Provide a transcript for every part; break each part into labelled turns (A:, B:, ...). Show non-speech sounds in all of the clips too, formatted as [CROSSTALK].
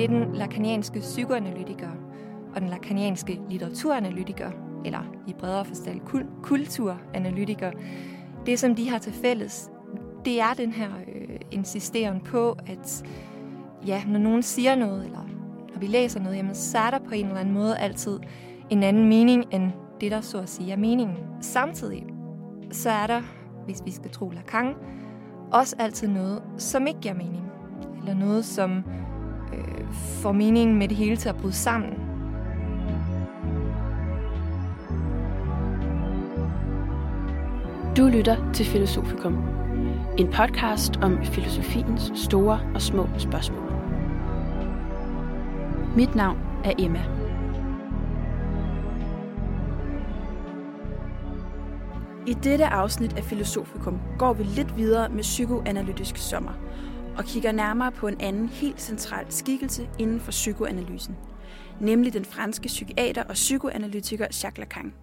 A: det er den lakanianske psykoanalytiker og den lakanianske litteraturanalytiker, eller i bredere forstand kulturanalytiker, det som de har til fælles, det er den her øh, insisteren på, at ja, når nogen siger noget, eller når vi læser noget, jamen, så er der på en eller anden måde altid en anden mening, end det, der så at sige er meningen. Samtidig så er der, hvis vi skal tro Lacan, også altid noget, som ikke giver mening. Eller noget, som øh, får meningen med det hele til at bryde sammen.
B: Du lytter til Filosofikum. En podcast om filosofiens store og små spørgsmål. Mit navn er Emma. I dette afsnit af Filosofikum går vi lidt videre med psykoanalytisk sommer og kigger nærmere på en anden helt central skikkelse inden for psykoanalysen, nemlig den franske psykiater og psykoanalytiker Jacques Lacan.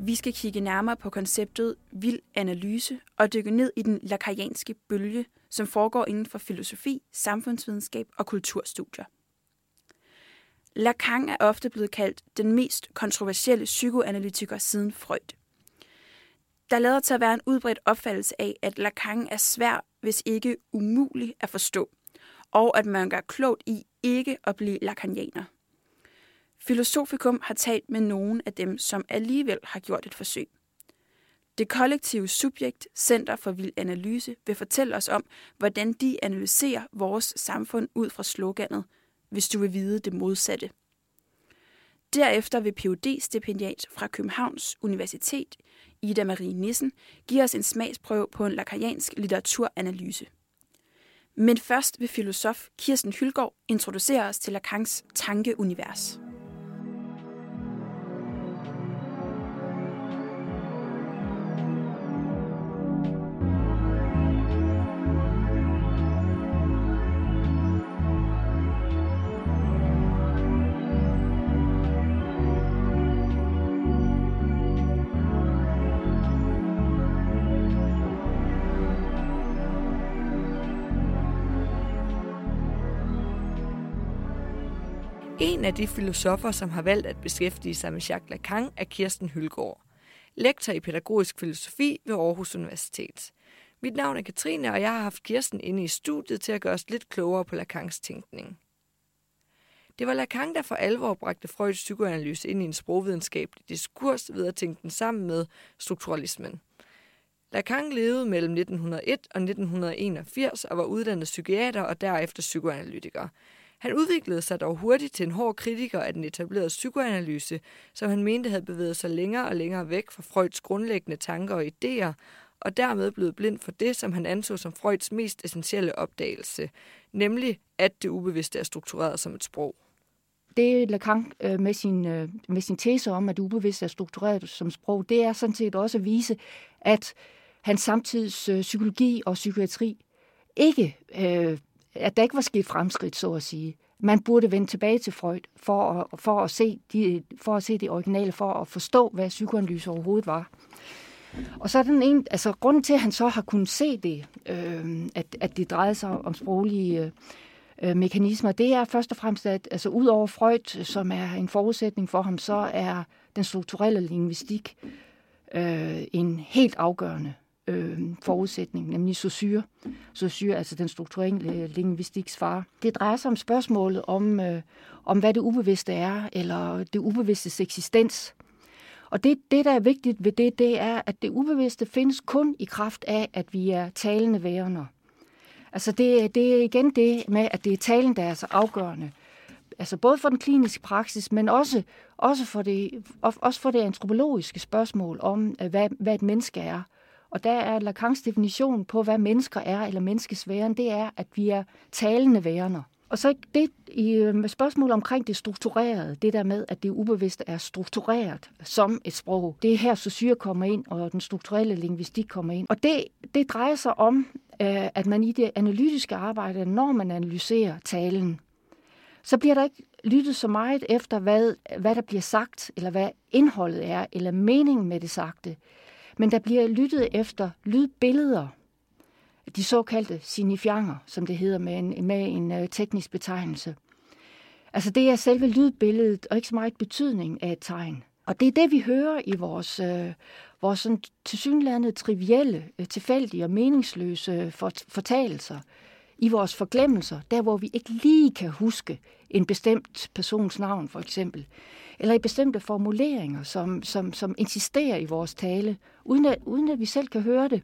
B: Vi skal kigge nærmere på konceptet vild analyse og dykke ned i den lakarianske bølge, som foregår inden for filosofi, samfundsvidenskab og kulturstudier. Lacan er ofte blevet kaldt den mest kontroversielle psykoanalytiker siden Freud. Der lader til at være en udbredt opfattelse af, at Lacan er svær, hvis ikke umulig at forstå, og at man gør klogt i ikke at blive lacanianer. Filosofikum har talt med nogen af dem, som alligevel har gjort et forsøg. Det kollektive subjekt, Center for Vild Analyse, vil fortælle os om, hvordan de analyserer vores samfund ud fra sloganet, hvis du vil vide det modsatte. Derefter vil phd stipendiat fra Københavns Universitet, Ida Marie Nissen, give os en smagsprøve på en lakariansk litteraturanalyse. Men først vil filosof Kirsten Hylgaard introducere os til Lacans tankeunivers.
C: En af de filosofer, som har valgt at beskæftige sig med Jacques Lacan, er Kirsten Hylgaard, lektor i pædagogisk filosofi ved Aarhus Universitet. Mit navn er Katrine, og jeg har haft Kirsten inde i studiet til at gøre os lidt klogere på Lacans tænkning. Det var Lacan, der for alvor bragte Freuds psykoanalyse ind i en sprogvidenskabelig diskurs ved at tænke den sammen med strukturalismen. Lacan levede mellem 1901 og 1981 og var uddannet psykiater og derefter psykoanalytiker – han udviklede sig dog hurtigt til en hård kritiker af den etablerede psykoanalyse, som han mente havde bevæget sig længere og længere væk fra Freuds grundlæggende tanker og idéer, og dermed blevet blind for det, som han anså som Freuds mest essentielle opdagelse, nemlig at det ubevidste er struktureret som et sprog.
D: Det Lacan øh, med, sin, øh, med sin tese om, at det ubevidste er struktureret som sprog, det er sådan set også at vise, at hans samtids øh, psykologi og psykiatri ikke øh, at der ikke var sket fremskridt, så at sige. Man burde vende tilbage til Freud for at, for at, se, de, for at se det originale, for at forstå, hvad psykoanalyse overhovedet var. Og så er den en, altså grunden til, at han så har kunnet se det, øh, at, at det drejede sig om sproglige øh, mekanismer, det er først og fremmest, at altså, ud over Freud, som er en forudsætning for ham, så er den strukturelle linguistik øh, en helt afgørende øh, forudsætning, nemlig Saussure. Saussure, altså den strukturelle øh, lingvistiks far. Det drejer sig om spørgsmålet om, øh, om hvad det ubevidste er, eller det ubevidstes eksistens. Og det, det, der er vigtigt ved det, det er, at det ubevidste findes kun i kraft af, at vi er talende værende. Altså det, det er igen det med, at det er talen, der er så afgørende. Altså både for den kliniske praksis, men også, også, for, det, også for det antropologiske spørgsmål om, øh, hvad, hvad et menneske er. Og der er Lacans definition på, hvad mennesker er, eller menneskesværen, det er, at vi er talende værener. Og så det i øh, spørgsmål omkring det strukturerede, det der med, at det ubevidste er struktureret som et sprog. Det er her, Saussure kommer ind, og den strukturelle lingvistik kommer ind. Og det, det drejer sig om, øh, at man i det analytiske arbejde, når man analyserer talen, så bliver der ikke lyttet så meget efter, hvad, hvad der bliver sagt, eller hvad indholdet er, eller meningen med det sagte. Men der bliver lyttet efter lydbilleder, de såkaldte signifianger, som det hedder med en, med en øh, teknisk betegnelse. Altså det er selve lydbilledet, og ikke så meget betydning af et tegn. Og det er det, vi hører i vores, øh, vores sådan tilsyneladende trivielle, øh, tilfældige og meningsløse øh, fortalelser, i vores forglemmelser, der hvor vi ikke lige kan huske en bestemt persons navn for eksempel, eller i bestemte formuleringer, som, som, som insisterer i vores tale, uden at, uden at vi selv kan høre det.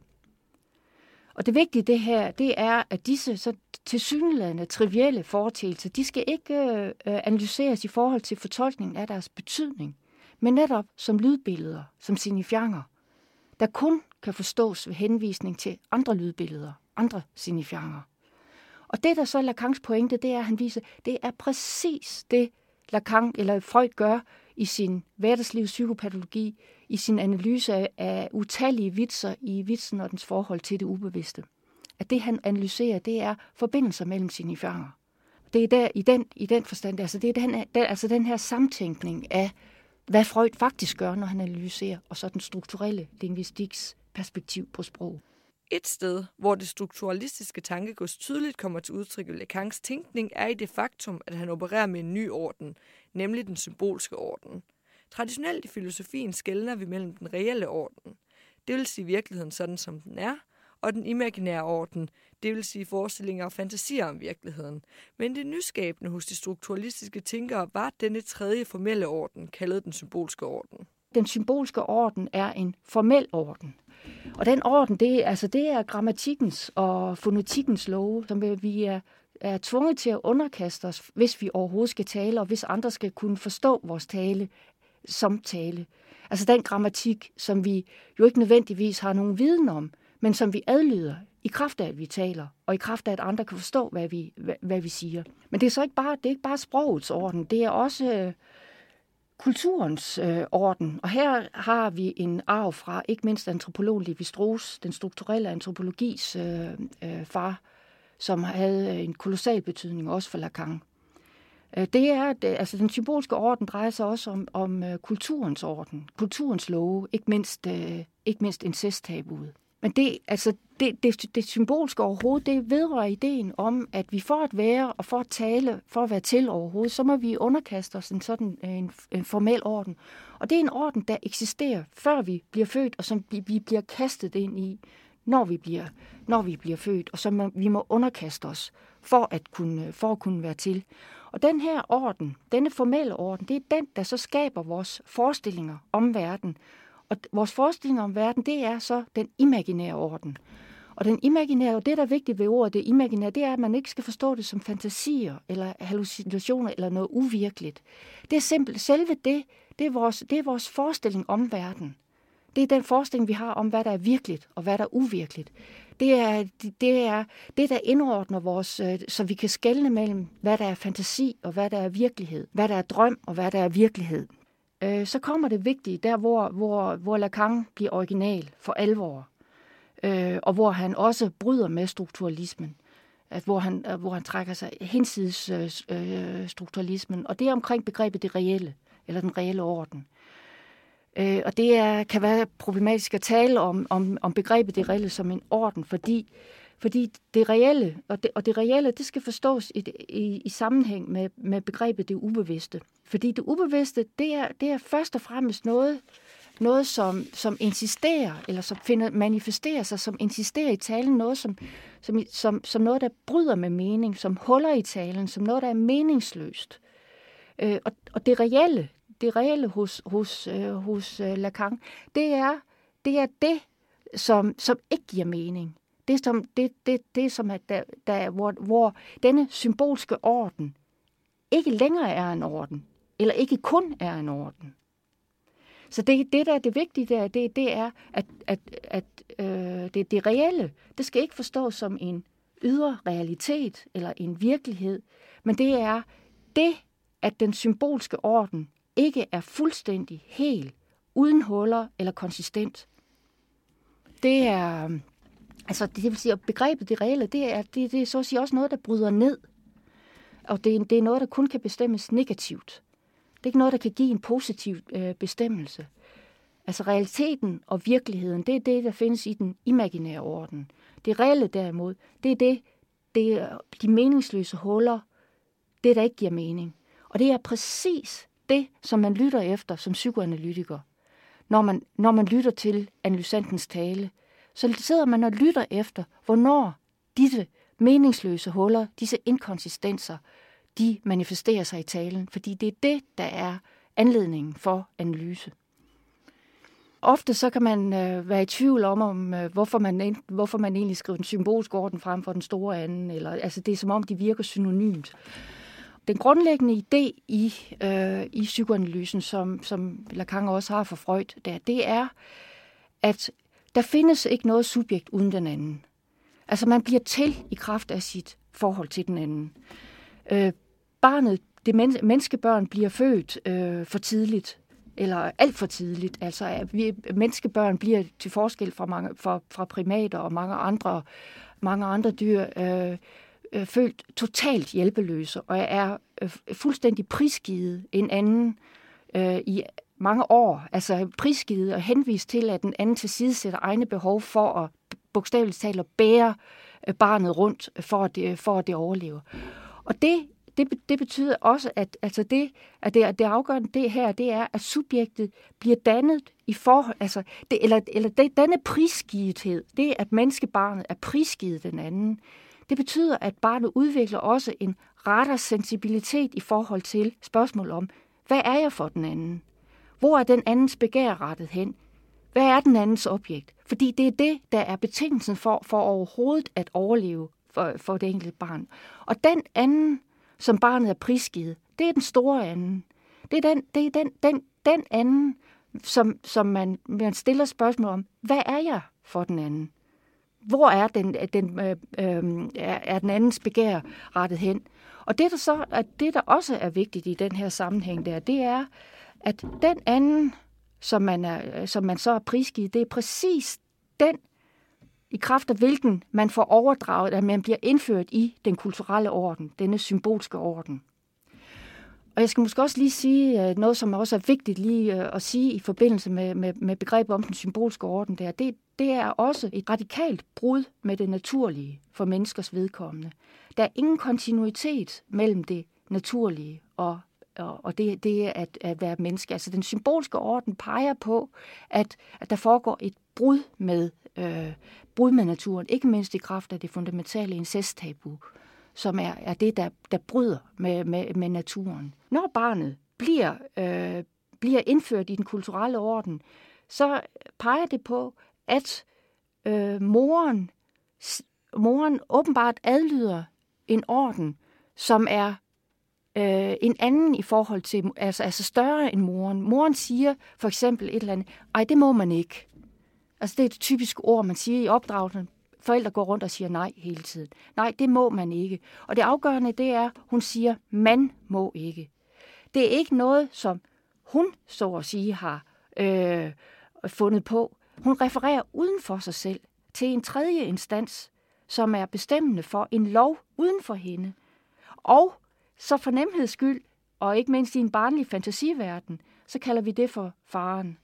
D: Og det vigtige det her, det er, at disse så tilsyneladende trivielle foreteelser, de skal ikke øh, analyseres i forhold til fortolkningen af deres betydning, men netop som lydbilleder, som signifianger, der kun kan forstås ved henvisning til andre lydbilleder, andre signifianger. Og det, der så er Lacans pointe, det er, at han viser, det er præcis det, Lacan eller Freud gør i sin hverdagslivspsykopatologi, i sin analyse af, af utallige vitser i vitsen og dens forhold til det ubevidste. At det, han analyserer, det er forbindelser mellem sine fanger. Det er der, i, den, i den forstand, altså det er den, der, altså den her samtænkning af, hvad Freud faktisk gør, når han analyserer, og så den strukturelle lingvistiks perspektiv på sprog.
C: Et sted, hvor det strukturalistiske tankegods tydeligt kommer til udtryk i Lacans tænkning, er i det faktum, at han opererer med en ny orden, nemlig den symbolske orden. Traditionelt i filosofien skældner vi mellem den reelle orden, det vil sige virkeligheden sådan som den er, og den imaginære orden, det vil sige forestillinger og fantasier om virkeligheden. Men det nyskabende hos de strukturalistiske tænkere var denne tredje formelle orden, kaldet den symbolske orden.
D: Den symbolske orden er en formel orden. Og den orden, det, altså, det er grammatikkens og fonetikkens love, som vi er, er tvunget til at underkaste os, hvis vi overhovedet skal tale, og hvis andre skal kunne forstå vores tale som tale. Altså den grammatik, som vi jo ikke nødvendigvis har nogen viden om, men som vi adlyder i kraft af, at vi taler, og i kraft af, at andre kan forstå, hvad vi, hvad, hvad vi siger. Men det er så ikke bare, det er ikke bare sprogets orden, det er også øh, kulturens øh, orden. Og her har vi en arv fra ikke mindst antropologen Levi Strauss, den strukturelle antropologis øh, øh, far, som havde øh, en kolossal betydning også for Lacan. Øh, det er, det, øh, altså den symbolske orden drejer sig også om, om øh, kulturens orden, kulturens love, ikke mindst, uh, ikke mindst incesttabuet. Men det, altså, det, det, det symbolske overhovedet, det vedrører ideen om, at vi for at være og for at tale, for at være til overhovedet, så må vi underkaste os en sådan øh, en, en formel orden. Og det er en orden, der eksisterer, før vi bliver født, og som vi, vi bliver kastet ind i, når vi bliver, når vi bliver født, og som vi må underkaste os for at kunne, for at kunne være til. Og den her orden, denne formelle orden, det er den, der så skaber vores forestillinger om verden, og vores forestilling om verden, det er så den imaginære orden. Og den imaginære, og det der er vigtigt ved ordet, det imaginære, det er, at man ikke skal forstå det som fantasier, eller hallucinationer, eller noget uvirkeligt. Det er simpelt, selve det, det er vores, det er vores forestilling om verden. Det er den forestilling, vi har om, hvad der er virkeligt, og hvad der er uvirkeligt. Det er det, er, det der indordner vores, øh, så vi kan skelne mellem, hvad der er fantasi, og hvad der er virkelighed. Hvad der er drøm, og hvad der er virkelighed. Øh, så kommer det vigtige, der hvor, hvor, hvor Lacan bliver original for alvor, øh, og hvor han også bryder med strukturalismen, at hvor, han, øh, hvor han trækker sig hinsides øh, øh, strukturalismen, og det er omkring begrebet det reelle, eller den reelle orden. Øh, og det er, kan være problematisk at tale om, om, om begrebet det reelle som en orden, fordi fordi det reelle, og det, og det reelle, det skal forstås i, i, i sammenhæng med, med begrebet det ubevidste. Fordi det ubevidste, det er, det er først og fremmest noget, noget som, som insisterer, eller som finder, manifesterer sig, som insisterer i talen, noget som, som, som, som noget, der bryder med mening, som huller i talen, som noget, der er meningsløst. Øh, og, og det reelle, det reelle hos, hos, øh, hos øh, Lacan, det er det, er det som, som ikke giver mening. Det, som, det, det, det som er der, der, hvor, hvor denne symbolske orden ikke længere er en orden, eller ikke kun er en orden. Så det, det der er det vigtige der, det, det er, at, at, at øh, det, det reelle, det skal ikke forstås som en ydre realitet eller en virkelighed, men det er det, at den symbolske orden ikke er fuldstændig hel, uden huller eller konsistent. Det er, altså det vil sige, at begrebet det reelle, det er, det, det er så at sige også noget, der bryder ned. Og det det er noget, der kun kan bestemmes negativt. Det er ikke noget, der kan give en positiv øh, bestemmelse. Altså realiteten og virkeligheden, det er det, der findes i den imaginære orden. Det reelle derimod, det er det, det er de meningsløse huller, det der ikke giver mening. Og det er præcis det, som man lytter efter som psykoanalytiker. Når man, når man lytter til analysantens tale, så sidder man og lytter efter, hvornår disse meningsløse huller, disse inkonsistenser, de manifesterer sig i talen, fordi det er det, der er anledningen for analyse. Ofte så kan man øh, være i tvivl om, om øh, hvorfor, man, hvorfor man egentlig skriver den symbolske orden frem for den store anden. Eller, altså det er som om, de virker synonymt. Den grundlæggende idé i, øh, i psykoanalysen, som, som Lacan også har for Freud, der, det er, at der findes ikke noget subjekt uden den anden. Altså man bliver til i kraft af sit forhold til den anden. Øh, barnet, det men, menneskebørn bliver født øh, for tidligt, eller alt for tidligt. Altså at vi, menneskebørn bliver til forskel fra, mange, fra, fra primater og mange andre, mange andre dyr øh, øh, følt totalt hjælpeløse og er øh, fuldstændig prisgivet en anden øh, i mange år. Altså prisgivet og henvist til, at den anden til side sætter egne behov for at bogstaveligt talt at bære øh, barnet rundt, for at det, for at det overlever. Og det, det, det betyder også, at, altså det, at det, det afgørende det her, det er, at subjektet bliver dannet i forhold, altså det, eller, eller det, denne prisgivethed, det at menneskebarnet er prisgivet den anden, det betyder, at barnet udvikler også en retter sensibilitet i forhold til spørgsmål om, hvad er jeg for den anden? Hvor er den andens begær rettet hen? Hvad er den andens objekt? Fordi det er det, der er betingelsen for, for overhovedet at overleve for, for det enkelte barn. Og den anden, som barnet er prisgivet, det er den store anden. Det er den, det er den, den, den anden, som, som man, man stiller spørgsmål om, hvad er jeg for den anden? Hvor er den, den, øh, øh, er, den andens begær rettet hen? Og det der, så, at det, der også er vigtigt i den her sammenhæng der, det er, at den anden, som man, er, øh, som man så er prisgivet, det er præcis den, i kraft af hvilken man får overdraget, at man bliver indført i den kulturelle orden, denne symbolske orden. Og jeg skal måske også lige sige øh, noget, som også er vigtigt lige øh, at sige i forbindelse med, med, med begrebet om den symbolske orden der. Det, det er også et radikalt brud med det naturlige for menneskers vedkommende. Der er ingen kontinuitet mellem det naturlige og og, og det, det at, at være menneske. Altså den symbolske orden peger på, at, at der foregår et brud med, øh, brud med naturen, ikke mindst i kraft af det fundamentale incesttabu, som er, er det, der, der bryder med, med, med naturen. Når barnet bliver, øh, bliver indført i den kulturelle orden, så peger det på, at øh, moren, moren åbenbart adlyder en orden, som er øh, en anden i forhold til, altså, altså større end moren. Moren siger for eksempel et eller andet, ej, det må man ikke. Altså det er et typisk ord, man siger i opdragelsen. Forældre går rundt og siger nej hele tiden. Nej, det må man ikke. Og det afgørende, det er, hun siger, man må ikke. Det er ikke noget, som hun, så at sige, har øh, fundet på. Hun refererer uden for sig selv til en tredje instans, som er bestemmende for en lov uden for hende. Og så for nemheds skyld, og ikke mindst i en barnlig fantasiverden, så kalder vi det for faren.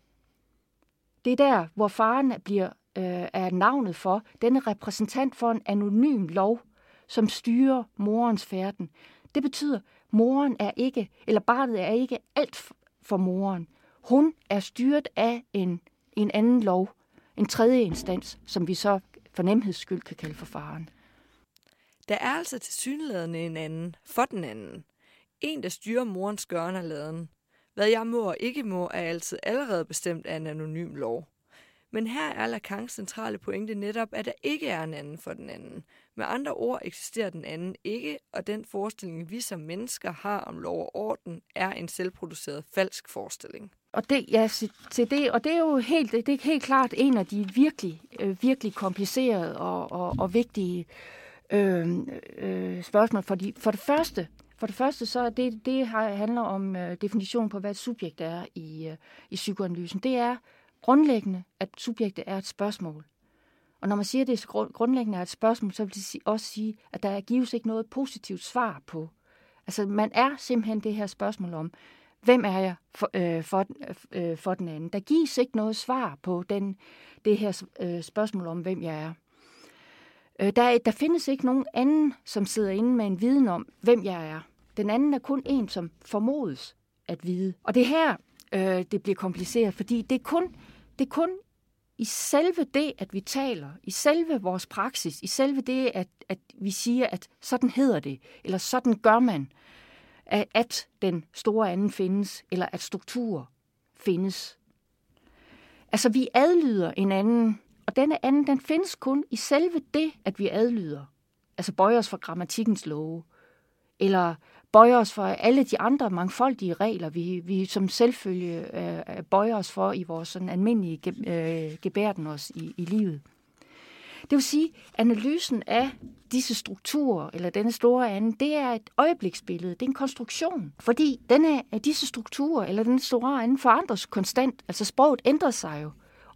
D: Det er der, hvor faren bliver, øh, er navnet for denne repræsentant for en anonym lov, som styrer morens færden. Det betyder, moren er ikke, eller barnet er ikke alt for moren. Hun er styret af en, en anden lov, en tredje instans, som vi så for nemheds skyld kan kalde for faren.
C: Der er altså til synlædende en anden, for den anden. En, der styrer morens gørn og laden. Hvad jeg må og ikke må, er altid allerede bestemt af en anonym lov. Men her er Lacans centrale pointe netop, at der ikke er en anden for den anden. Med andre ord eksisterer den anden ikke, og den forestilling, vi som mennesker har om lov og orden, er en selvproduceret falsk forestilling.
D: Og det, ja, til det, og det er jo helt, det er helt klart en af de virkelig, øh, virkelig komplicerede og, og, og vigtige øh, Øhm, øh, spørgsmål. Fordi for det første, for det første så det, det handler om øh, definitionen på, hvad et subjekt er i, øh, i psykoanalysen. Det er grundlæggende, at subjektet er et spørgsmål. Og når man siger, at det er grundlæggende er et spørgsmål, så vil det også sige, at der gives ikke noget positivt svar på. Altså man er simpelthen det her spørgsmål om, hvem er jeg for, øh, for, øh, for den anden? Der gives ikke noget svar på den, det her øh, spørgsmål om, hvem jeg er. Øh, der, der findes ikke nogen anden, som sidder inde med en viden om, hvem jeg er. Den anden er kun en, som formodes at vide. Og det her, øh, det bliver kompliceret, fordi det er kun, det er kun i selve det, at vi taler, i selve vores praksis, i selve det, at, at vi siger, at sådan hedder det, eller sådan gør man, at, at den store anden findes, eller at struktur findes. Altså, vi adlyder en anden, og denne anden, den findes kun i selve det, at vi adlyder. Altså bøjer os for grammatikkens love, eller bøjer os for alle de andre mangfoldige regler, vi, vi som selvfølge øh, øh bøjer os for i vores sådan almindelige ge, øh, gebærden os i, i livet. Det vil sige, analysen af disse strukturer, eller denne store anden, det er et øjebliksbillede, det er en konstruktion. Fordi denne, disse strukturer, eller denne store anden, forandres konstant. Altså sproget ændrer sig jo.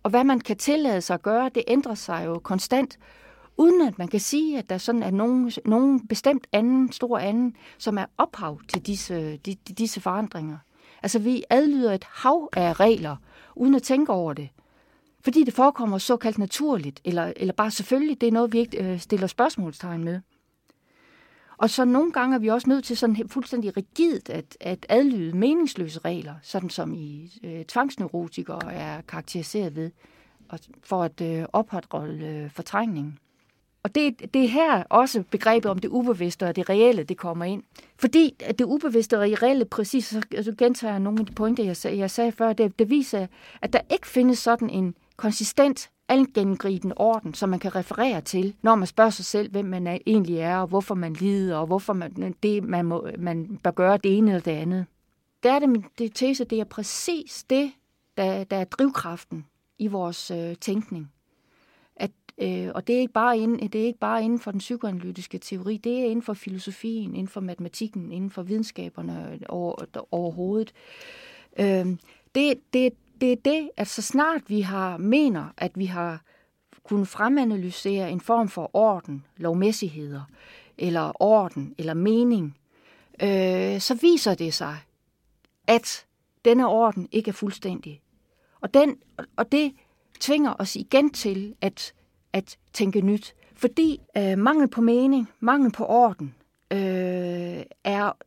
D: Og hvad man kan tillade sig at gøre, det ændrer sig jo konstant uden at man kan sige, at der sådan er nogen, nogen bestemt anden, stor anden, som er ophav til disse, de, disse forandringer. Altså vi adlyder et hav af regler, uden at tænke over det. Fordi det forekommer såkaldt naturligt, eller, eller bare selvfølgelig, det er noget, vi ikke øh, stiller spørgsmålstegn med. Og så nogle gange er vi også nødt til sådan fuldstændig rigidt at, at adlyde meningsløse regler, sådan som i øh, tvangsneurotikere er karakteriseret ved, og for at øh, opretholde øh, fortrængningen. Og det, det er her også begrebet om det ubevidste og det reelle, det kommer ind. Fordi det ubevidste og reelle, præcis, så altså, gentager jeg nogle af de pointer, jeg, sag, jeg sagde før, det, det viser, at der ikke findes sådan en konsistent, algennemgribende orden, som man kan referere til, når man spørger sig selv, hvem man er, egentlig er, og hvorfor man lider, og hvorfor man, det, man, må, man bør gøre det ene eller det andet. Der er det min det tese, det er præcis det, der, der er drivkraften i vores øh, tænkning. Øh, og det er, ikke bare inden, det er ikke bare inden for den psykoanalytiske teori, det er inden for filosofien, inden for matematikken, inden for videnskaberne øh, over, overhovedet. Øh, det, det, det er det, at så snart vi har mener, at vi har kunnet fremanalysere en form for orden, lovmæssigheder, eller orden, eller mening, øh, så viser det sig, at denne orden ikke er fuldstændig. Og, den, og det tvinger os igen til at at tænke nyt. Fordi øh, mangel på mening, mangel på orden, øh, er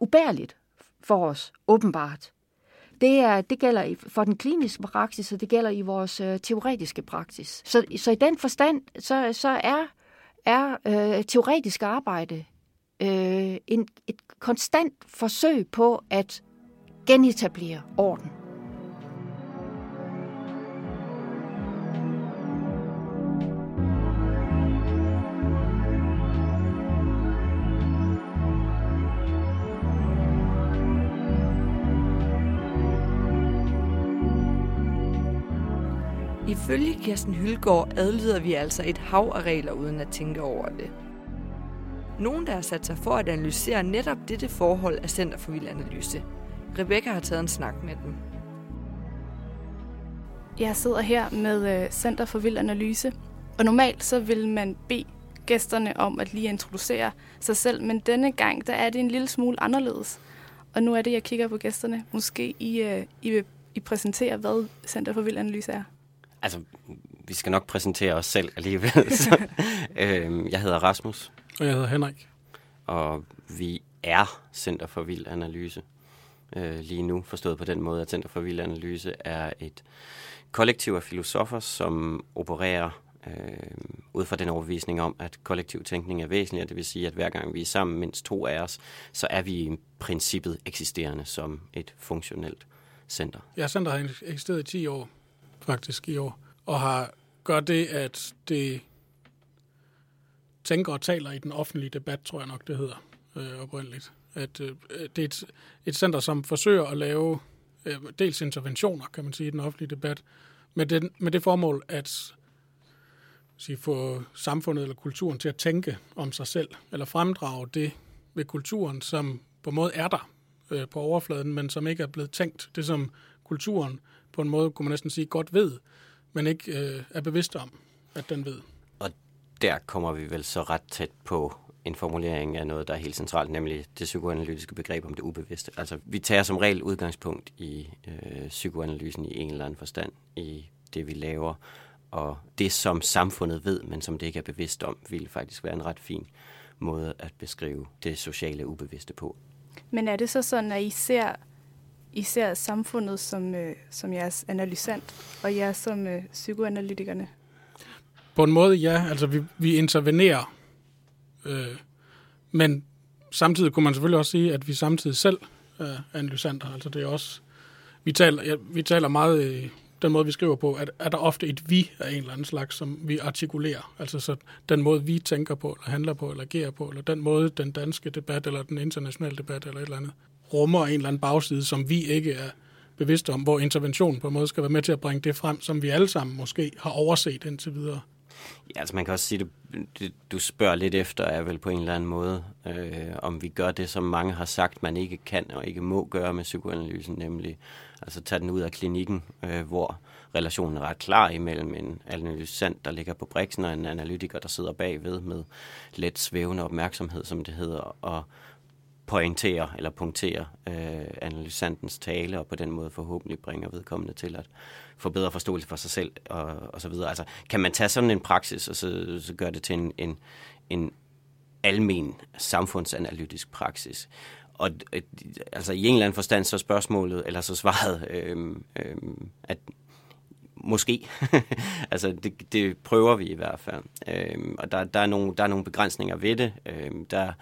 D: ubærligt for os, åbenbart. Det, er, det gælder for den kliniske praksis, og det gælder i vores øh, teoretiske praksis. Så, så i den forstand, så, så er, er øh, teoretisk arbejde øh, en, et konstant forsøg på at genetablere orden.
C: Ifølge Kirsten Hylgaard adlyder vi altså et hav af regler uden at tænke over det. Nogen, der har sat sig for at analysere netop dette forhold, er Center for Vild Analyse. Rebecca har taget en snak med dem.
E: Jeg sidder her med øh, Center for Vild Analyse, og normalt så vil man bede gæsterne om at lige introducere sig selv, men denne gang der er det en lille smule anderledes. Og nu er det, jeg kigger på gæsterne. Måske I, øh, I vil I præsentere, hvad Center for Vild Analyse er.
F: Altså, vi skal nok præsentere os selv alligevel. [LAUGHS] Så, øh, jeg hedder Rasmus.
G: Og jeg hedder Henrik.
F: Og vi er Center for Vild Analyse øh, lige nu, forstået på den måde, at Center for Vild Analyse er et kollektiv af filosofer, som opererer øh, ud fra den overbevisning om, at kollektiv tænkning er væsentlig, og det vil sige, at hver gang vi er sammen, mindst to af os, så er vi i princippet eksisterende som et funktionelt center.
G: Ja, center har eksisteret i 10 år, faktisk i år, og har gør det, at det tænker og taler i den offentlige debat, tror jeg nok, det hedder øh, oprindeligt. At øh, det er et, et center, som forsøger at lave øh, dels interventioner, kan man sige, i den offentlige debat, med, den, med det formål at sige, få samfundet eller kulturen til at tænke om sig selv, eller fremdrage det ved kulturen, som på en måde er der øh, på overfladen, men som ikke er blevet tænkt. Det, som kulturen på en måde, kunne man næsten sige, godt ved, men ikke øh, er bevidst om, at den ved.
F: Og der kommer vi vel så ret tæt på en formulering af noget, der er helt centralt, nemlig det psykoanalytiske begreb om det ubevidste. Altså, vi tager som regel udgangspunkt i øh, psykoanalysen i en eller anden forstand, i det vi laver, og det som samfundet ved, men som det ikke er bevidst om, vil faktisk være en ret fin måde at beskrive det sociale ubevidste på.
E: Men er det så sådan, at I ser, i ser samfundet som, øh, som jeres analysant, og jer som øh, psykoanalytikerne?
G: På en måde, ja. Altså, vi, vi intervenerer. Øh, men samtidig kunne man selvfølgelig også sige, at vi samtidig selv er analysanter. Altså, det er også... Vi taler, ja, vi taler meget i den måde, vi skriver på, at er der ofte et vi af en eller anden slags, som vi artikulerer. Altså så den måde, vi tænker på, eller handler på, eller agerer på, eller den måde, den danske debat, eller den internationale debat, eller et eller andet, rummer en eller anden bagside, som vi ikke er bevidste om, hvor interventionen på en måde skal være med til at bringe det frem, som vi alle sammen måske har overset indtil videre.
F: Ja, altså man kan også sige, det, du spørger lidt efter, er vel på en eller anden måde, øh, om vi gør det, som mange har sagt, man ikke kan og ikke må gøre med psykoanalysen, nemlig altså tage den ud af klinikken, øh, hvor relationen er ret klar imellem en analysant, der ligger på briksen, og en analytiker, der sidder bagved med let svævende opmærksomhed, som det hedder, og pointere eller punktere øh, analysantens tale, og på den måde forhåbentlig bringer vedkommende til at få bedre forståelse for sig selv, og, og så videre. Altså, kan man tage sådan en praksis, og så, så gøre det til en, en, en almen samfundsanalytisk praksis? Og øh, altså, i en eller anden forstand, så spørgsmålet, eller så svaret, øh, øh, at Måske. [LAUGHS] altså, det, det prøver vi i hvert fald. Øh, og der, der, er nogle, der er nogle begrænsninger ved det. Øh, der,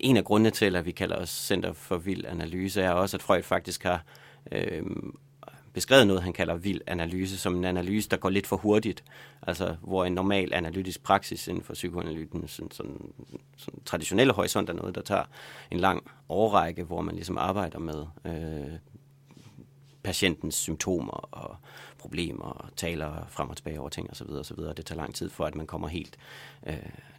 F: en af grundene til, at vi kalder os Center for Vild Analyse, er også, at Freud faktisk har øh, beskrevet noget, han kalder vild analyse, som en analyse, der går lidt for hurtigt. Altså, hvor en normal analytisk praksis inden for psykoanalyten, sådan, sådan, sådan traditionelle horisont er noget, der tager en lang årrække, hvor man ligesom arbejder med øh, patientens symptomer og problemer og taler frem og tilbage over ting osv. osv. Det tager lang tid for, at man kommer helt øh,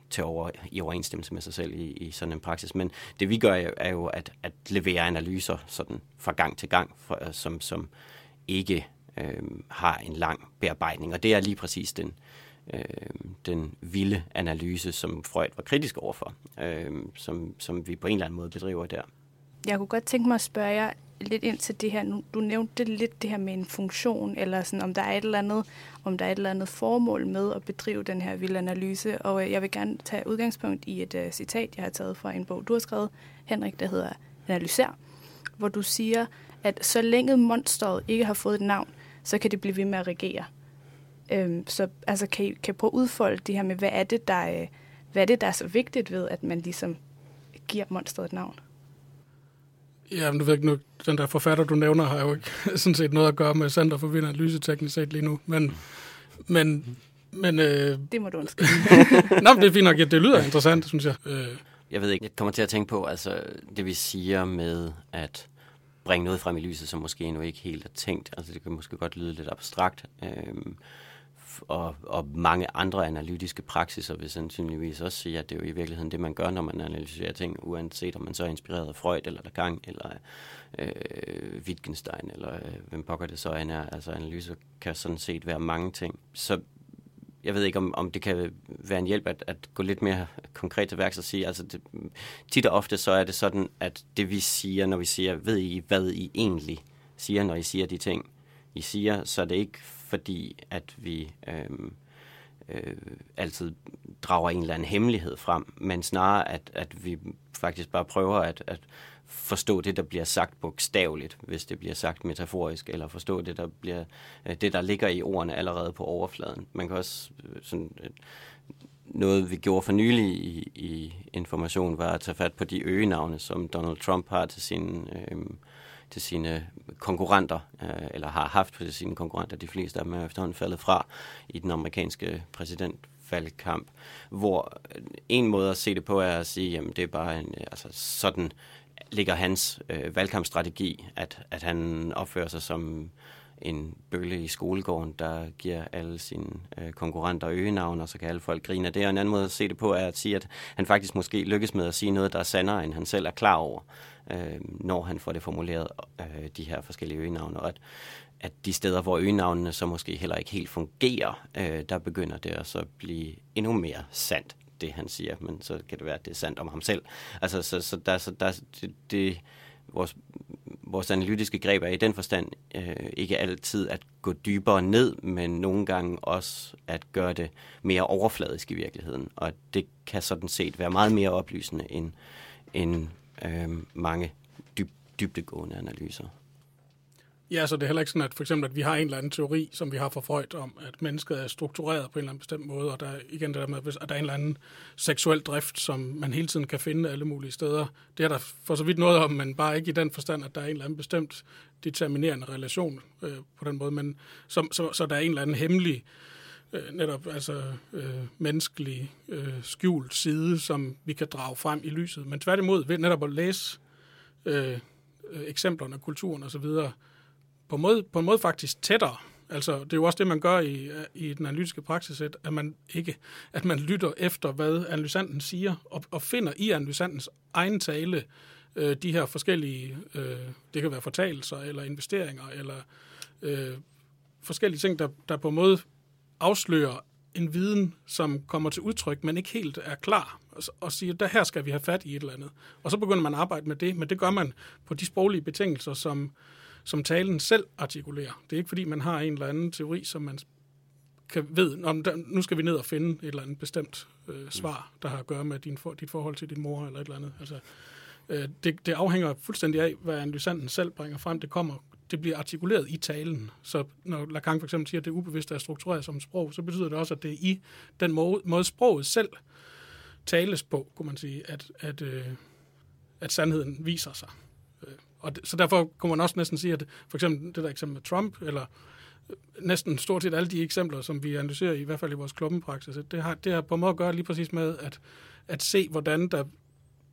F: til over, i overensstemmelse med sig selv i, i sådan en praksis. Men det vi gør er jo at, at levere analyser sådan fra gang til gang, for, øh, som, som ikke øh, har en lang bearbejdning. Og det er lige præcis den, øh, den vilde analyse, som Freud var kritisk overfor, øh, som, som vi på en eller anden måde bedriver der.
E: Jeg kunne godt tænke mig at spørge jer, lidt ind til det her. Nu, du nævnte lidt det her med en funktion, eller sådan, om der er et eller andet, om der er et eller andet formål med at bedrive den her vilde analyse. Og øh, jeg vil gerne tage udgangspunkt i et uh, citat, jeg har taget fra en bog, du har skrevet, Henrik, der hedder Analyser, hvor du siger, at så længe monsteret ikke har fået et navn, så kan det blive ved med at regere. Øhm, så altså, kan, I, kan I prøve at udfolde det her med, hvad er det, der, øh, hvad er det, der er så vigtigt ved, at man ligesom giver monsteret et navn?
G: Ja, men du ved ikke nu, den der forfatter, du nævner, har jo ikke [LAUGHS] sådan set noget at gøre med Center for Vind Analyse teknisk set lige nu. Men, men, men øh...
E: Det må du undskylde. [LAUGHS]
G: Nå, men det er fint nok. Ja, det lyder interessant, synes jeg. Øh...
F: Jeg ved ikke, jeg kommer til at tænke på, altså det vi siger med at bringe noget frem i lyset, som måske endnu ikke helt er tænkt. Altså det kan måske godt lyde lidt abstrakt. Øh, og, og mange andre analytiske praksiser vil sandsynligvis også sige, at det er jo i virkeligheden det, man gør, når man analyserer ting, uanset om man så er inspireret af Freud, eller Lacan, eller øh, Wittgenstein, eller øh, hvem pokker det så end er. Altså analyser kan sådan set være mange ting. Så jeg ved ikke, om, om det kan være en hjælp at, at gå lidt mere konkret til værks og sige, altså det, tit og ofte så er det sådan, at det vi siger, når vi siger, ved I, hvad I egentlig siger, når I siger de ting, I siger, så er det ikke fordi, at vi øh, øh, altid drager en eller anden hemmelighed frem, men snarere, at, at vi faktisk bare prøver at, at forstå det, der bliver sagt bogstaveligt, hvis det bliver sagt metaforisk, eller forstå det, der, bliver, øh, det, der ligger i ordene allerede på overfladen. Man kan også øh, sådan, øh, noget, vi gjorde for nylig i, i information, var at tage fat på de øgenavne, som Donald Trump har til sine øh, til sine konkurrenter, øh, eller har haft til sine konkurrenter, de fleste af dem er efterhånden faldet fra i den amerikanske præsidentvalgkamp, hvor øh, en måde at se det på er at sige, jamen det er bare en, øh, altså sådan ligger hans øh, valgkampstrategi, at, at han opfører sig som en bølle i skolegården, der giver alle sine øh, konkurrenter øgenavn, og så kan alle folk grine af det. Og en anden måde at se det på er at sige, at han faktisk måske lykkes med at sige noget, der er sandere, end han selv er klar over øh, når han får det formuleret, øh, de her forskellige øgenavne, og at, at de steder, hvor øgenavnene så måske heller ikke helt fungerer, øh, der begynder det at så blive endnu mere sandt, det han siger, men så kan det være, at det er sandt om ham selv. Altså, så, så der, så der, det, det, vores, vores analytiske greb er i den forstand øh, ikke altid at gå dybere ned, men nogle gange også at gøre det mere overfladisk i virkeligheden. Og det kan sådan set være meget mere oplysende end, end øh, mange dyb, dybdegående analyser.
G: Ja, så det er heller ikke sådan, at for eksempel, at vi har en eller anden teori, som vi har for Freud, om, at mennesket er struktureret på en eller anden bestemt måde, og der er igen det der med, at der er en eller anden seksuel drift, som man hele tiden kan finde alle mulige steder. Det er der for så vidt noget om, men bare ikke i den forstand, at der er en eller anden bestemt determinerende relation øh, på den måde, men som, så, så der er en eller anden hemmelig øh, netop altså øh, menneskelig øh, skjult side, som vi kan drage frem i lyset. Men tværtimod ved netop at læse øh, øh eksemplerne, kulturen osv., på en måde, på en måde faktisk tættere. Altså, det er jo også det, man gør i, i den analytiske praksis, at man ikke, at man lytter efter, hvad analysanten siger, og, og finder i analysantens egen tale øh, de her forskellige, øh, det kan være fortalelser, eller investeringer, eller øh, forskellige ting, der, der på en måde afslører en viden, som kommer til udtryk, men ikke helt er klar, og, og siger, der her skal vi have fat i et eller andet. Og så begynder man at arbejde med det, men det gør man på de sproglige betingelser, som, som talen selv artikulerer. Det er ikke fordi, man har en eller anden teori, som man kan ved, om der, nu skal vi ned og finde et eller andet bestemt øh, svar, der har at gøre med din for, dit forhold til din mor eller et eller andet. Altså, øh, det, det afhænger fuldstændig af, hvad analysanten selv bringer frem. Det kommer, det bliver artikuleret i talen. Så når Lacan for eksempel siger, at det ubevidste er struktureret som sprog, så betyder det også, at det er i den måde, måde sproget selv tales på, kunne man sige, at, at, øh, at sandheden viser sig. Og det, så derfor kunne man også næsten sige, at for eksempel det der eksempel med Trump, eller øh, næsten stort set alle de eksempler, som vi analyserer i, hvert fald i vores klubbenpraksis, det har, det har på en måde at gøre lige præcis med at, at se, hvordan der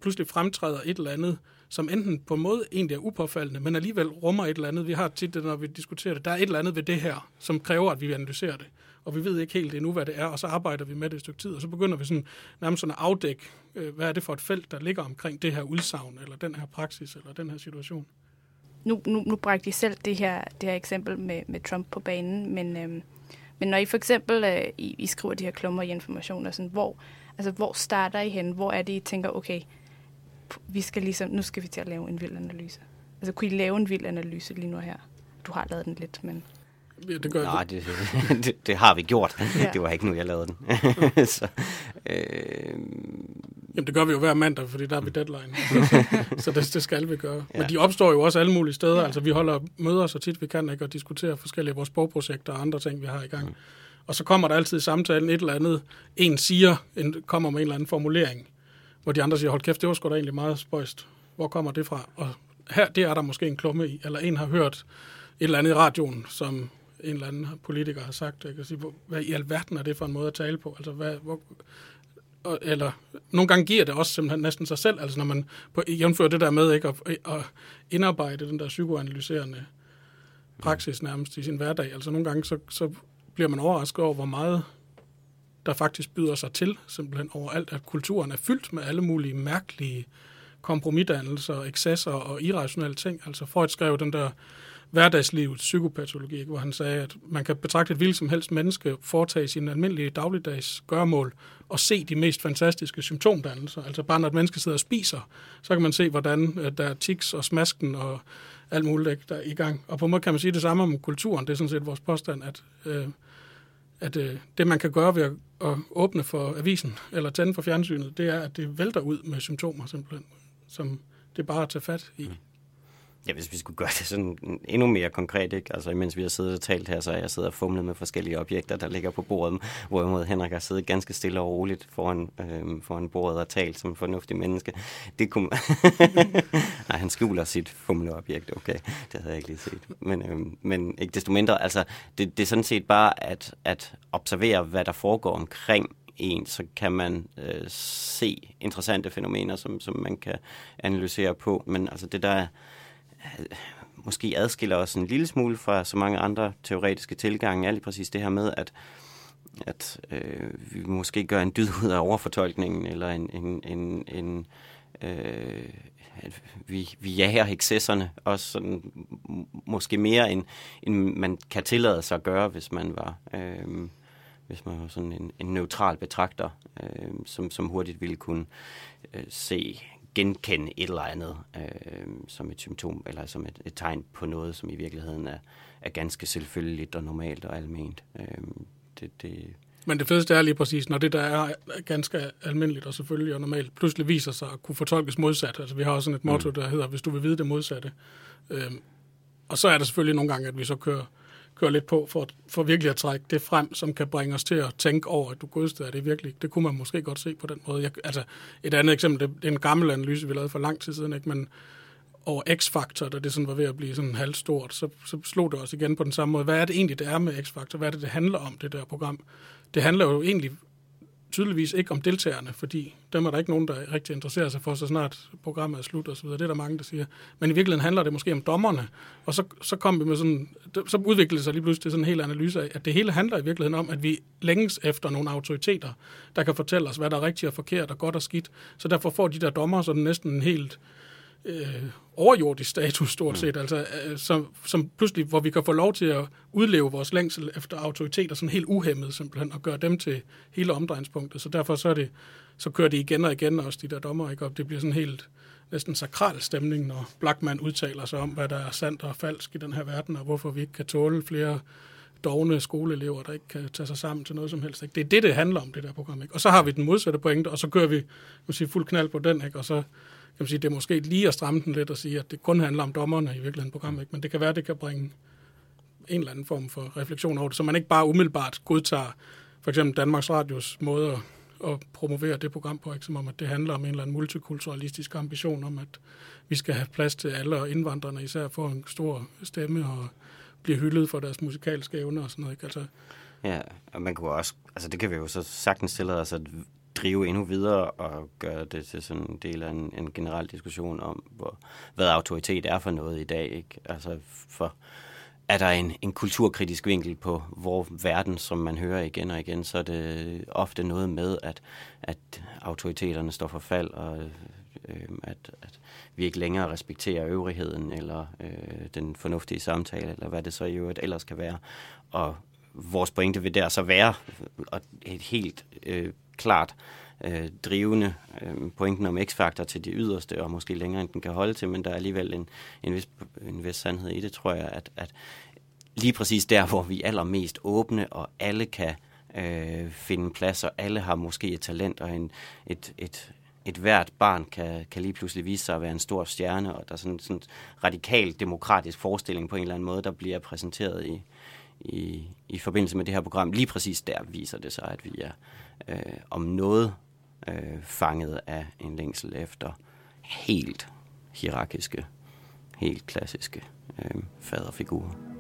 G: pludselig fremtræder et eller andet, som enten på en måde egentlig er upåfaldende, men alligevel rummer et eller andet. Vi har tit det, når vi diskuterer det. Der er et eller andet ved det her, som kræver, at vi analyserer det og vi ved ikke helt endnu, hvad det er, og så arbejder vi med det et stykke tid, og så begynder vi sådan, nærmest sådan at afdække, øh, hvad er det for et felt, der ligger omkring det her udsagn, eller den her praksis, eller den her situation.
E: Nu, nu, nu bragte I selv det her, det her eksempel med, med Trump på banen, men, øhm, men når I for eksempel øh, I, I skriver de her klummer i informationer, sådan, hvor, altså, hvor starter I hen? Hvor er det, I tænker, okay, vi skal ligesom, nu skal vi til at lave en vild analyse? Altså, kunne I lave en vild analyse lige nu her? Du har lavet den lidt, men...
F: Ja, det gør Nej, det, [LAUGHS] det, det har vi gjort. Ja. Det var ikke nu, jeg lavede den. [LAUGHS] så,
G: øh... Jamen, det gør vi jo hver mandag, fordi der er vi deadline. så, så det, det skal vi gøre. Ja. Men de opstår jo også alle mulige steder. Ja. Altså, vi holder møder så tit vi kan, ikke, og diskuterer forskellige af vores bogprojekter og andre ting, vi har i gang. Mm. Og så kommer der altid i samtalen et eller andet. En siger, en, kommer med en eller anden formulering, hvor de andre siger, hold kæft, det var sgu da egentlig meget spøjst. Hvor kommer det fra? Og her, det er der måske en klumme i, eller en har hørt et eller andet i radioen, som en eller anden politiker har sagt. Jeg kan sige, hvad i alverden er det for en måde at tale på? Altså, hvad, hvor, eller nogle gange giver det også simpelthen næsten sig selv, altså når man på, jævnfører det der med ikke, at, at indarbejde den der psykoanalyserende praksis nærmest i sin hverdag. Altså nogle gange, så, så bliver man overrasket over, hvor meget der faktisk byder sig til, simpelthen overalt, at kulturen er fyldt med alle mulige mærkelige kompromisdannelser, excesser og irrationelle ting. Altså Freud skrev den der hverdagslivets psykopatologi, hvor han sagde, at man kan betragte et hvilket som helst menneske foretage sine almindelige dagligdags gørmål og se de mest fantastiske symptomdannelser. Altså bare når et menneske sidder og spiser, så kan man se, hvordan øh, der er tics og smasken og alt muligt der er i gang. Og på en måde kan man sige det samme om kulturen. Det er sådan set vores påstand, at, øh, at øh, det man kan gøre ved at, at åbne for avisen eller tænde for fjernsynet, det er, at det vælter ud med symptomer simpelthen, som det bare at tage fat i. Mm.
F: Ja, hvis vi skulle gøre det sådan endnu mere konkret, ikke? Altså, imens vi har siddet og talt her, så har jeg siddet og fumlet med forskellige objekter, der ligger på bordet, hvorimod Henrik har siddet ganske stille og roligt foran, øh, foran bordet og talt som en fornuftig menneske. Det kunne... [LAUGHS] Nej, han skjuler sit fumleobjekt, okay. Det havde jeg ikke lige set. Men, øh, men ikke desto mindre, altså, det, det er sådan set bare at, at observere, hvad der foregår omkring en, så kan man øh, se interessante fænomener, som, som man kan analysere på. Men altså det der måske adskiller os en lille smule fra så mange andre teoretiske tilgange, er lige præcis det her med, at at øh, vi måske gør en dyd ud af overfortolkningen, eller en, en, en, en øh, at vi, vi jager ekscesserne, også sådan, måske mere end, end man kan tillade sig at gøre, hvis man var, øh, hvis man var sådan en, en neutral betragter, øh, som, som hurtigt ville kunne øh, se genkende et eller andet øh, som et symptom, eller som et, et tegn på noget, som i virkeligheden er, er ganske selvfølgeligt og normalt og alment. Øh, det, det,
G: men det fedeste er lige præcis, når det der er ganske almindeligt og selvfølgelig og normalt, pludselig viser sig at kunne fortolkes modsat. Altså vi har også sådan et motto, mm. der hedder, hvis du vil vide det modsatte. Øhm, og så er det selvfølgelig nogle gange, at vi så kører, køre lidt på for, for virkelig at trække det frem, som kan bringe os til at tænke over, at du godsteder, det virkelig, det kunne man måske godt se på den måde. Jeg, altså et andet eksempel, det, det er en gammel analyse, vi lavede for lang tid siden, ikke? men over X-faktor, da det sådan var ved at blive sådan halvstort, så, så slog det også igen på den samme måde. Hvad er det egentlig, det er med X-faktor? Hvad er det, det handler om, det der program? Det handler jo egentlig tydeligvis ikke om deltagerne, fordi dem er der ikke nogen, der rigtig interesserer sig for, så snart programmet er slut og så videre. Det er der mange, der siger. Men i virkeligheden handler det måske om dommerne, og så, så kom vi med sådan, så udviklede det sig lige pludselig til sådan en hel analyse af, at det hele handler i virkeligheden om, at vi længes efter nogle autoriteter, der kan fortælle os, hvad der er rigtigt og forkert og godt og skidt. Så derfor får de der dommer sådan næsten en helt øh, overjordisk status stort mm. set, altså, øh, som, som pludselig, hvor vi kan få lov til at udleve vores længsel efter autoriteter sådan helt uhemmet simpelthen, og gøre dem til hele omdrejningspunktet. Så derfor så, er det, så kører de igen og igen også, de der dommer, ikke? og det bliver sådan helt næsten sakral stemning, når Blackman udtaler sig om, hvad der er sandt og falsk i den her verden, og hvorfor vi ikke kan tåle flere dogne skoleelever, der ikke kan tage sig sammen til noget som helst. Ikke? Det er det, det handler om, det der program. Ikke? Og så har vi den modsatte pointe, og så kører vi sige, fuld knald på den, ikke? og så man sige, det er måske lige at stramme den lidt og sige, at det kun handler om dommerne i virkeligheden program, ikke? men det kan være, at det kan bringe en eller anden form for refleksion over det, så man ikke bare umiddelbart godtager for eksempel Danmarks Radios måde at, at promovere det program på, ikke? som om at det handler om en eller anden multikulturalistisk ambition om, at vi skal have plads til alle, og indvandrerne især får en stor stemme og bliver hyldet for deres musikalske evner og sådan noget. Ikke? Altså,
F: Ja, og man kunne også, altså det kan vi jo så sagtens stille os at drive endnu videre og gøre det til sådan en del af en, en generel diskussion om, hvor, hvad autoritet er for noget i dag. Ikke? Altså for, er der en, en kulturkritisk vinkel på hvor verden, som man hører igen og igen, så er det ofte noget med, at, at autoriteterne står for fald, og øh, at, at vi ikke længere respekterer øvrigheden, eller øh, den fornuftige samtale, eller hvad det så i øvrigt ellers kan være. Og vores pointe vil der så være, og et helt øh, klart øh, drivende øh, pointen om x-faktor til de yderste, og måske længere end den kan holde til, men der er alligevel en, en, vis, en vis sandhed i det, tror jeg, at, at lige præcis der, hvor vi er allermest åbne, og alle kan øh, finde plads, og alle har måske et talent og en, et, et, et hvert barn kan, kan lige pludselig vise sig at være en stor stjerne, og der er sådan en radikal demokratisk forestilling på en eller anden måde, der bliver præsenteret i, i, i forbindelse med det her program. Lige præcis der viser det sig, at vi er øh, om noget øh, fanget af en længsel efter helt hierarkiske, helt klassiske øh, faderfigurer.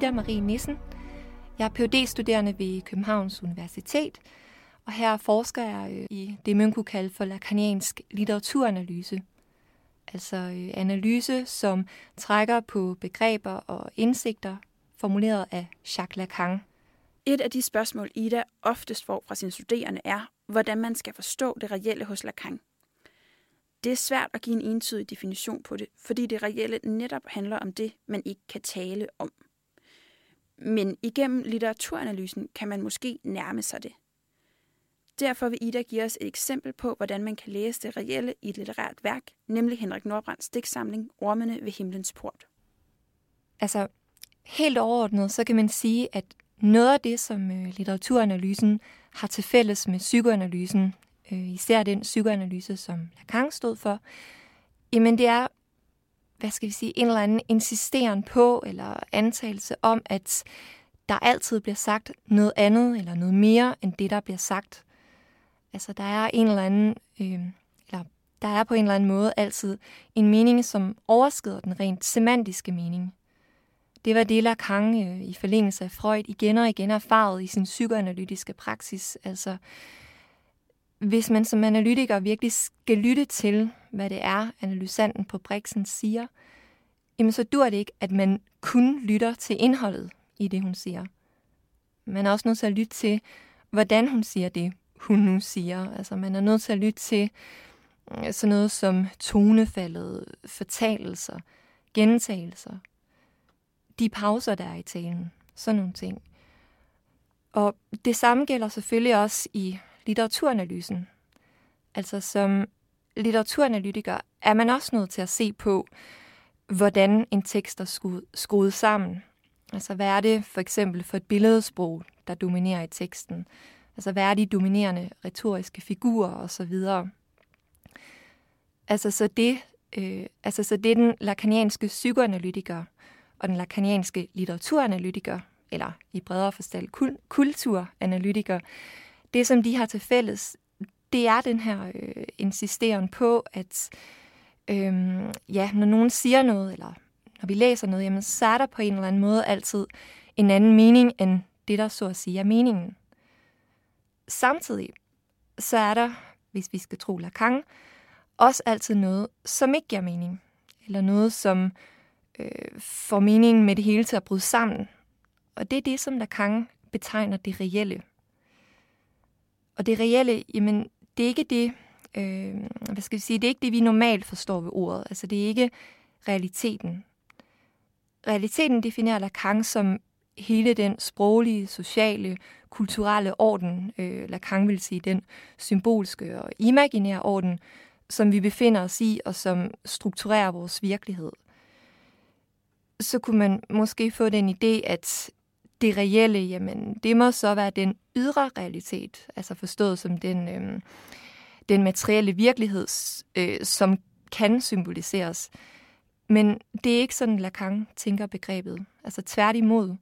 A: Ida Marie Nissen. Jeg er phd studerende ved Københavns Universitet, og her forsker jeg øh, i det, man kunne kalde for lakaniansk litteraturanalyse. Altså øh, analyse, som trækker på begreber og indsigter, formuleret af Jacques Lacan.
B: Et af de spørgsmål, Ida oftest får fra sine studerende, er, hvordan man skal forstå det reelle hos Lacan. Det er svært at give en entydig definition på det, fordi det reelle netop handler om det, man ikke kan tale om. Men igennem litteraturanalysen kan man måske nærme sig det. Derfor vil Ida give os et eksempel på, hvordan man kan læse det reelle i et litterært værk, nemlig Henrik Nordbrands digtsamling Ormene ved himlens port.
A: Altså, helt overordnet, så kan man sige, at noget af det, som øh, litteraturanalysen har til fælles med psykoanalysen, øh, især den psykoanalyse, som Lacan stod for, jamen det er hvad skal vi sige, en eller anden insisteren på, eller antagelse om, at der altid bliver sagt noget andet, eller noget mere, end det, der bliver sagt. Altså, der er en eller anden, øh, eller der er på en eller anden måde altid en mening, som overskrider den rent semantiske mening. Det var det, Lacan øh, i forlængelse af Freud igen og igen erfaret i sin psykoanalytiske praksis. Altså, hvis man som analytiker virkelig skal lytte til, hvad det er, analysanten på Brixen siger, jamen så dur det ikke, at man kun lytter til indholdet i det, hun siger. Man er også nødt til at lytte til, hvordan hun siger det, hun nu siger. Altså man er nødt til at lytte til øh, sådan noget som tonefaldet, fortalelser, gentagelser, de pauser, der er i talen, sådan nogle ting. Og det samme gælder selvfølgelig også i litteraturanalysen. Altså som litteraturanalytiker er man også nødt til at se på, hvordan en tekst er skruet sammen. Altså hvad er det for eksempel for et billedsprog, der dominerer i teksten? Altså hvad er de dominerende retoriske figurer osv.? Altså så det, øh, altså så det den lakanianske psykoanalytiker og den lakanianske litteraturanalytiker, eller i bredere forstand kul- kulturanalytiker, det som de har til fælles, det er den her øh, insisteren på, at øh, ja, når nogen siger noget, eller når vi læser noget, jamen, så er der på en eller anden måde altid en anden mening, end det, der så at sige er meningen. Samtidig så er der, hvis vi skal tro Lacan, også altid noget, som ikke giver mening. Eller noget, som øh, får meningen med det hele til at bryde sammen. Og det er det, som Lacan betegner det reelle. Og det reelle, jamen, det er ikke det, øh, hvad skal vi sige, det er ikke det, vi normalt forstår ved ordet. Altså, det er ikke realiteten. Realiteten definerer Lacan som hele den sproglige, sociale, kulturelle orden, øh, Lacan vil sige den symbolske og imaginære orden, som vi befinder os i, og som strukturerer vores virkelighed. Så kunne man måske få den idé, at det reelle, jamen, det må så være den ydre realitet, altså forstået som den, øh, den materielle virkelighed, øh, som kan symboliseres. Men det er ikke sådan, Lacan tænker begrebet. Altså tværtimod,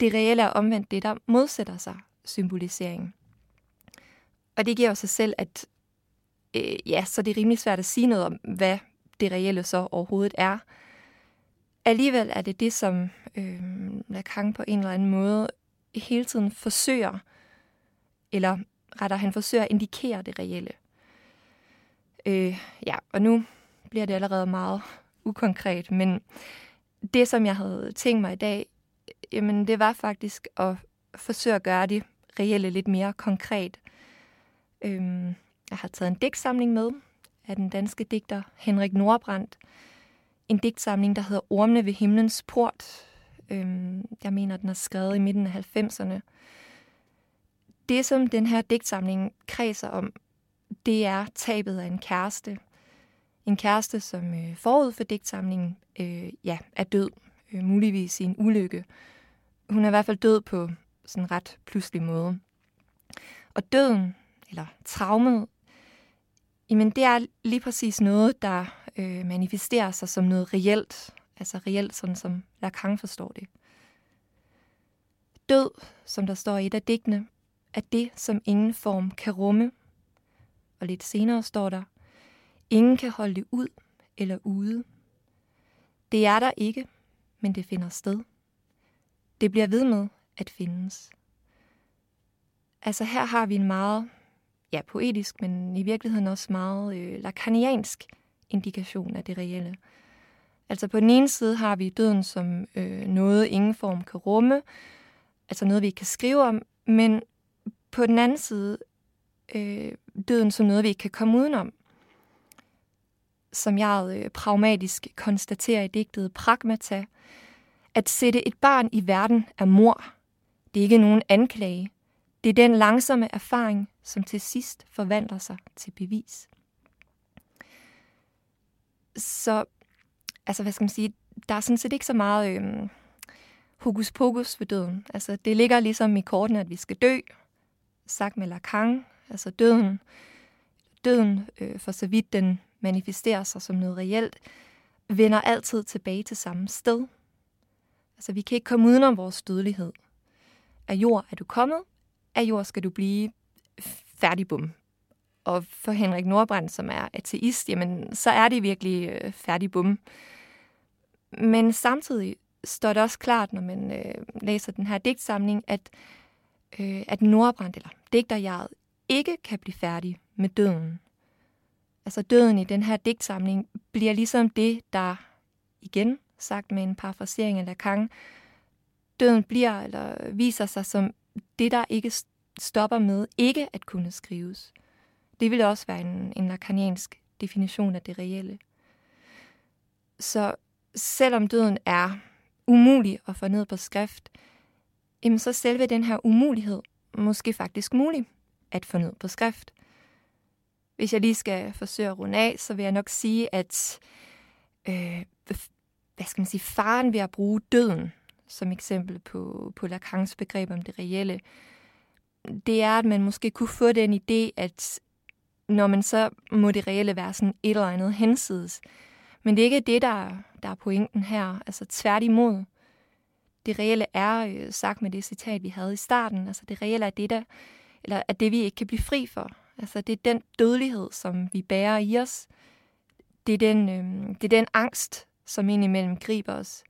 A: det reelle er omvendt det, der modsætter sig symboliseringen. Og det giver sig selv, at øh, ja, så det er rimelig svært at sige noget om, hvad det reelle så overhovedet er. Alligevel er det det, som øh, Lacan på en eller anden måde hele tiden forsøger, eller retter han forsøger at indikere det reelle. Øh, ja, og nu bliver det allerede meget ukonkret, men det, som jeg havde tænkt mig i dag, jamen det var faktisk at forsøge at gøre det reelle lidt mere konkret. Øhm, jeg har taget en digtsamling med af den danske digter Henrik Nordbrandt. En digtsamling, der hedder Ormene ved himlens port. Øhm, jeg mener, den er skrevet i midten af 90'erne. Det, som den her digtsamling kredser om, det er tabet af en kæreste. En kæreste, som øh, forud for digtsamlingen øh, ja, er død, øh, muligvis i en ulykke. Hun er i hvert fald død på sådan en ret pludselig måde. Og døden, eller traumet, jamen det er lige præcis noget, der øh, manifesterer sig som noget reelt. Altså reelt, sådan som Lacan forstår det. Død, som der står i et af digtene, er det, som ingen form kan rumme. Og lidt senere står der, ingen kan holde det ud eller ude. Det er der ikke, men det finder sted. Det bliver ved med at findes. Altså her har vi en meget, ja poetisk, men i virkeligheden også meget øh, lakaniansk indikation af det reelle. Altså på den ene side har vi døden som øh, noget, ingen form kan rumme, altså noget, vi ikke kan skrive om, men på den anden side øh, døden som noget, vi ikke kan komme udenom. Som jeg øh, pragmatisk konstaterer i digtet Pragmata, at sætte et barn i verden er mor. Det er ikke nogen anklage. Det er den langsomme erfaring, som til sidst forvandler sig til bevis. Så, altså hvad skal man sige, der er sådan set ikke så meget øh, hokus pokus ved døden. Altså det ligger ligesom i kortene, at vi skal dø, sagt med Lacan, altså døden. Døden, øh, for så vidt den manifesterer sig som noget reelt, vender altid tilbage til samme sted – Altså, vi kan ikke komme udenom vores dødelighed. Af jord er du kommet, af jord skal du blive færdig bum. Og for Henrik Nordbrand, som er ateist, jamen, så er det virkelig øh, færdig bum. Men samtidig, står det også klart, når man øh, læser den her digtsamling, at, øh, at Nordbrand, eller digterjaret, ikke kan blive færdig med døden. Altså døden i den her digtsamling bliver ligesom det, der igen sagt med en parafrasering af Lacan, døden bliver eller viser sig som det, der ikke stopper med ikke at kunne skrives. Det ville også være en, en lacaniansk definition af det reelle. Så selvom døden er umulig at få ned på skrift, jamen så selve den her umulighed måske faktisk mulig at få ned på skrift. Hvis jeg lige skal forsøge at runde af, så vil jeg nok sige, at øh, hvad skal man sige, faren ved at bruge døden som eksempel på, på Lacans begreb om det reelle, det er, at man måske kunne få den idé, at når man så må det reelle være sådan et eller andet hensides. Men det er ikke det, der, der er pointen her. Altså tværtimod. Det reelle er, øh, sagt med det citat, vi havde i starten, altså det reelle er det, der, eller er det, vi ikke kan blive fri for. Altså det er den dødelighed, som vi bærer i os. Det er den, øh, det er den angst, som indimellem griber os.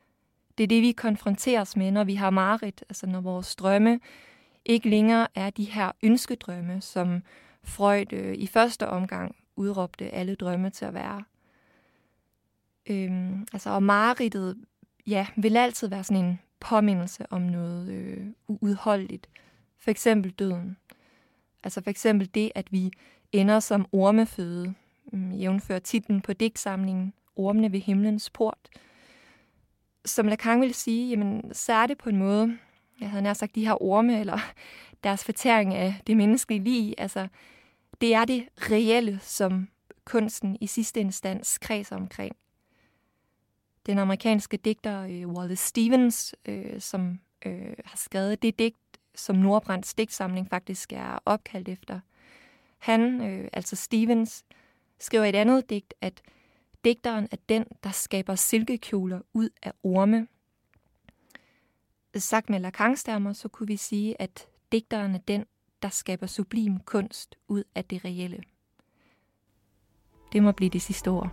A: Det er det, vi konfronteres med, når vi har mareridt, altså når vores drømme ikke længere er de her ønskedrømme, som Freud øh, i første omgang udråbte alle drømme til at være. Øhm, altså, og mareridtet, ja, vil altid være sådan en påmindelse om noget øh, uudholdeligt. For eksempel døden. Altså for eksempel det, at vi ender som ormeføde, mm, jævnfører titlen på digtsamlingen Ormene ved himlens port. Som Lacan ville sige, jamen, så er det på en måde, jeg havde nær sagt de her orme, eller deres fortæring af det menneskelige lige. altså, det er det reelle, som kunsten i sidste instans kredser omkring. Den amerikanske digter øh, Wallace Stevens, øh, som øh, har skrevet det digt, som Nordbrands digtsamling faktisk er opkaldt efter. Han, øh, altså Stevens, skriver et andet digt, at digteren er den, der skaber silkekjoler ud af orme. Sagt med Lacanstermer, så kunne vi sige, at digteren er den, der skaber sublim kunst ud af det reelle. Det må blive det sidste ord.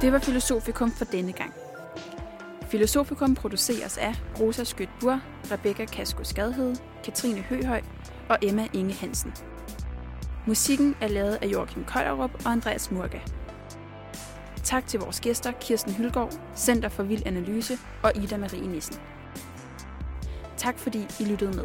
B: Det var Filosofikum for denne gang. Filosofikum produceres af Rosa Skødt Bur, Rebecca Kasko Skadhed, Katrine Høhøj og Emma Inge Hansen. Musikken er lavet af Joachim Køjerup og Andreas Murga. Tak til vores gæster Kirsten Hylgaard, Center for Vild Analyse og Ida Marie Nissen. Tak fordi I lyttede med.